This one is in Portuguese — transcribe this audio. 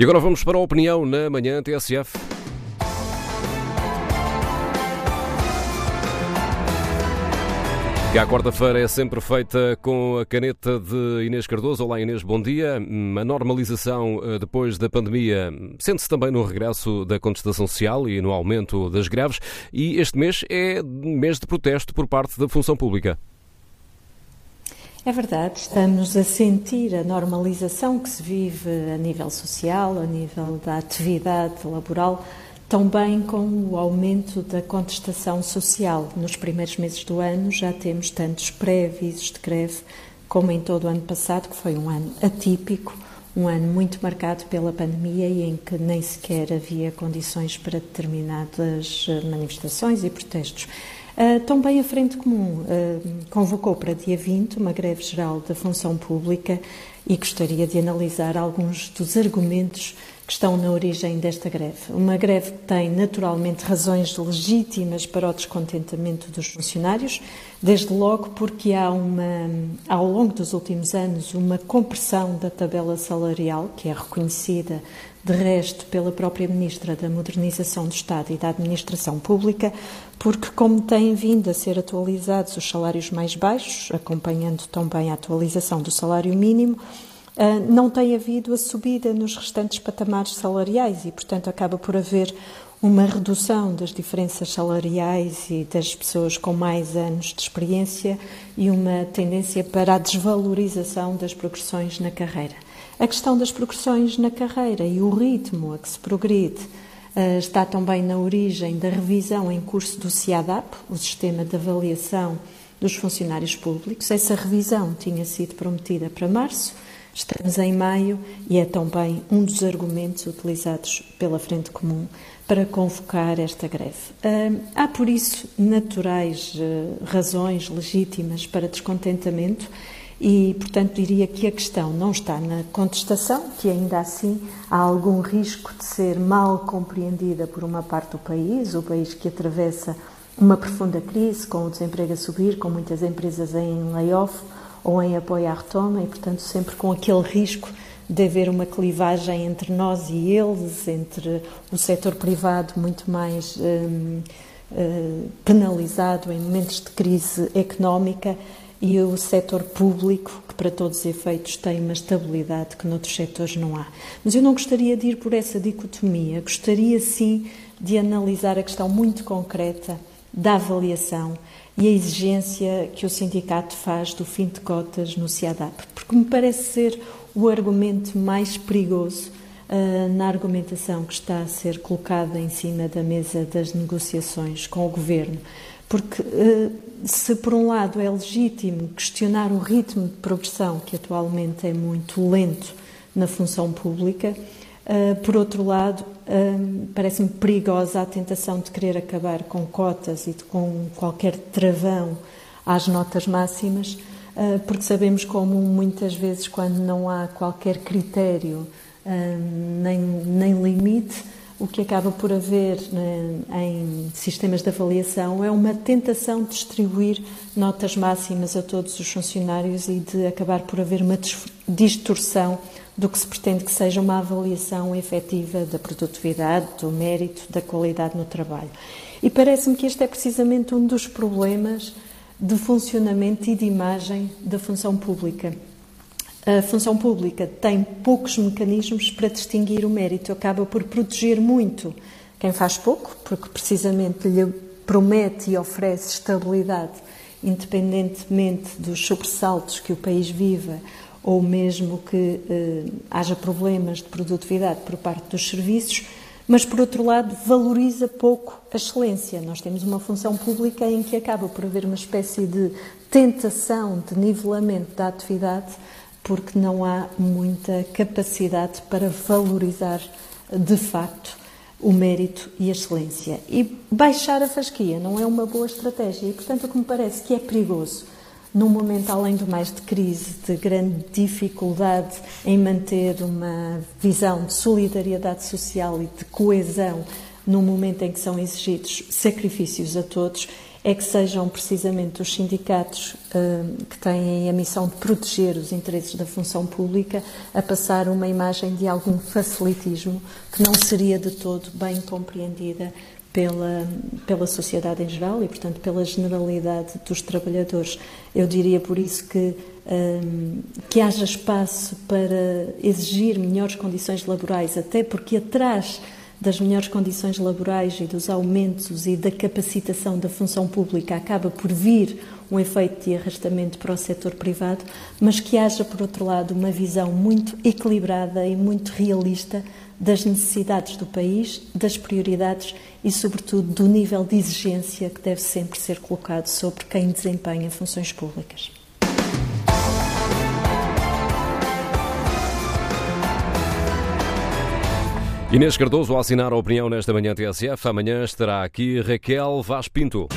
E agora vamos para a opinião na manhã TSF. Que à quarta-feira é sempre feita com a caneta de Inês Cardoso. Olá Inês, bom dia. A normalização eh, depois da pandemia sente-se também no regresso da contestação social e no aumento das greves. E este mês é mês de protesto por parte da função pública. É verdade, estamos a sentir a normalização que se vive a nível social, a nível da atividade laboral, também com o aumento da contestação social. Nos primeiros meses do ano já temos tantos pré-avisos de greve como em todo o ano passado, que foi um ano atípico, um ano muito marcado pela pandemia e em que nem sequer havia condições para determinadas manifestações e protestos. Uh, também a Frente Comum uh, convocou para dia 20 uma greve geral da função pública e gostaria de analisar alguns dos argumentos que estão na origem desta greve. Uma greve que tem naturalmente razões legítimas para o descontentamento dos funcionários, desde logo porque há uma, ao longo dos últimos anos uma compressão da tabela salarial, que é reconhecida de resto pela própria Ministra da Modernização do Estado e da Administração Pública, porque, como têm vindo a ser atualizados os salários mais baixos, acompanhando também a atualização do salário mínimo, ah, não tem havido a subida nos restantes patamares salariais e, portanto, acaba por haver uma redução das diferenças salariais e das pessoas com mais anos de experiência e uma tendência para a desvalorização das progressões na carreira. A questão das progressões na carreira e o ritmo a que se progride ah, está também na origem da revisão em curso do CIADAP, o Sistema de Avaliação dos Funcionários Públicos. Essa revisão tinha sido prometida para março Estamos em maio e é também um dos argumentos utilizados pela Frente Comum para convocar esta greve. há, por isso, naturais eh, razões legítimas para descontentamento e, portanto, diria que a questão não está na contestação, que ainda assim há algum risco de ser mal compreendida por uma parte do país, o país que atravessa uma profunda crise, com o desemprego a subir, com muitas empresas em layoff ou em apoio à retoma e, portanto, sempre com aquele risco de haver uma clivagem entre nós e eles, entre o setor privado muito mais hum, hum, penalizado em momentos de crise económica e o setor público, que para todos os efeitos tem uma estabilidade que noutros setores não há. Mas eu não gostaria de ir por essa dicotomia, gostaria sim de analisar a questão muito concreta da avaliação e a exigência que o sindicato faz do fim de cotas no CIADAP, porque me parece ser o argumento mais perigoso uh, na argumentação que está a ser colocada em cima da mesa das negociações com o governo. Porque, uh, se por um lado é legítimo questionar o ritmo de progressão, que atualmente é muito lento na função pública, uh, por outro lado, parece-me perigosa a tentação de querer acabar com cotas e com qualquer travão às notas máximas, porque sabemos como muitas vezes, quando não há qualquer critério nem, nem limite, o que acaba por haver né, em sistemas de avaliação é uma tentação de distribuir notas máximas a todos os funcionários e de acabar por haver uma distorção do que se pretende que seja uma avaliação efetiva da produtividade, do mérito, da qualidade no trabalho. E parece-me que este é precisamente um dos problemas de funcionamento e de imagem da função pública. A função pública tem poucos mecanismos para distinguir o mérito, acaba por proteger muito quem faz pouco, porque precisamente lhe promete e oferece estabilidade, independentemente dos sobressaltos que o país viva ou mesmo que eh, haja problemas de produtividade por parte dos serviços, mas por outro lado valoriza pouco a excelência. Nós temos uma função pública em que acaba por haver uma espécie de tentação de nivelamento da atividade, porque não há muita capacidade para valorizar de facto o mérito e a excelência. E baixar a fasquia não é uma boa estratégia e, portanto, o que me parece que é perigoso num momento, além do mais, de crise, de grande dificuldade em manter uma visão de solidariedade social e de coesão, num momento em que são exigidos sacrifícios a todos, é que sejam precisamente os sindicatos uh, que têm a missão de proteger os interesses da função pública a passar uma imagem de algum facilitismo que não seria de todo bem compreendida pela, pela sociedade em geral e, portanto, pela generalidade dos trabalhadores. Eu diria por isso que, um, que haja espaço para exigir melhores condições laborais, até porque atrás das melhores condições laborais e dos aumentos e da capacitação da função pública acaba por vir um efeito de arrastamento para o setor privado, mas que haja, por outro lado, uma visão muito equilibrada e muito realista das necessidades do país, das prioridades e, sobretudo, do nível de exigência que deve sempre ser colocado sobre quem desempenha funções públicas. Inês Cardoso a assinar a opinião nesta manhã TSF. Amanhã estará aqui Raquel Vaz Pinto.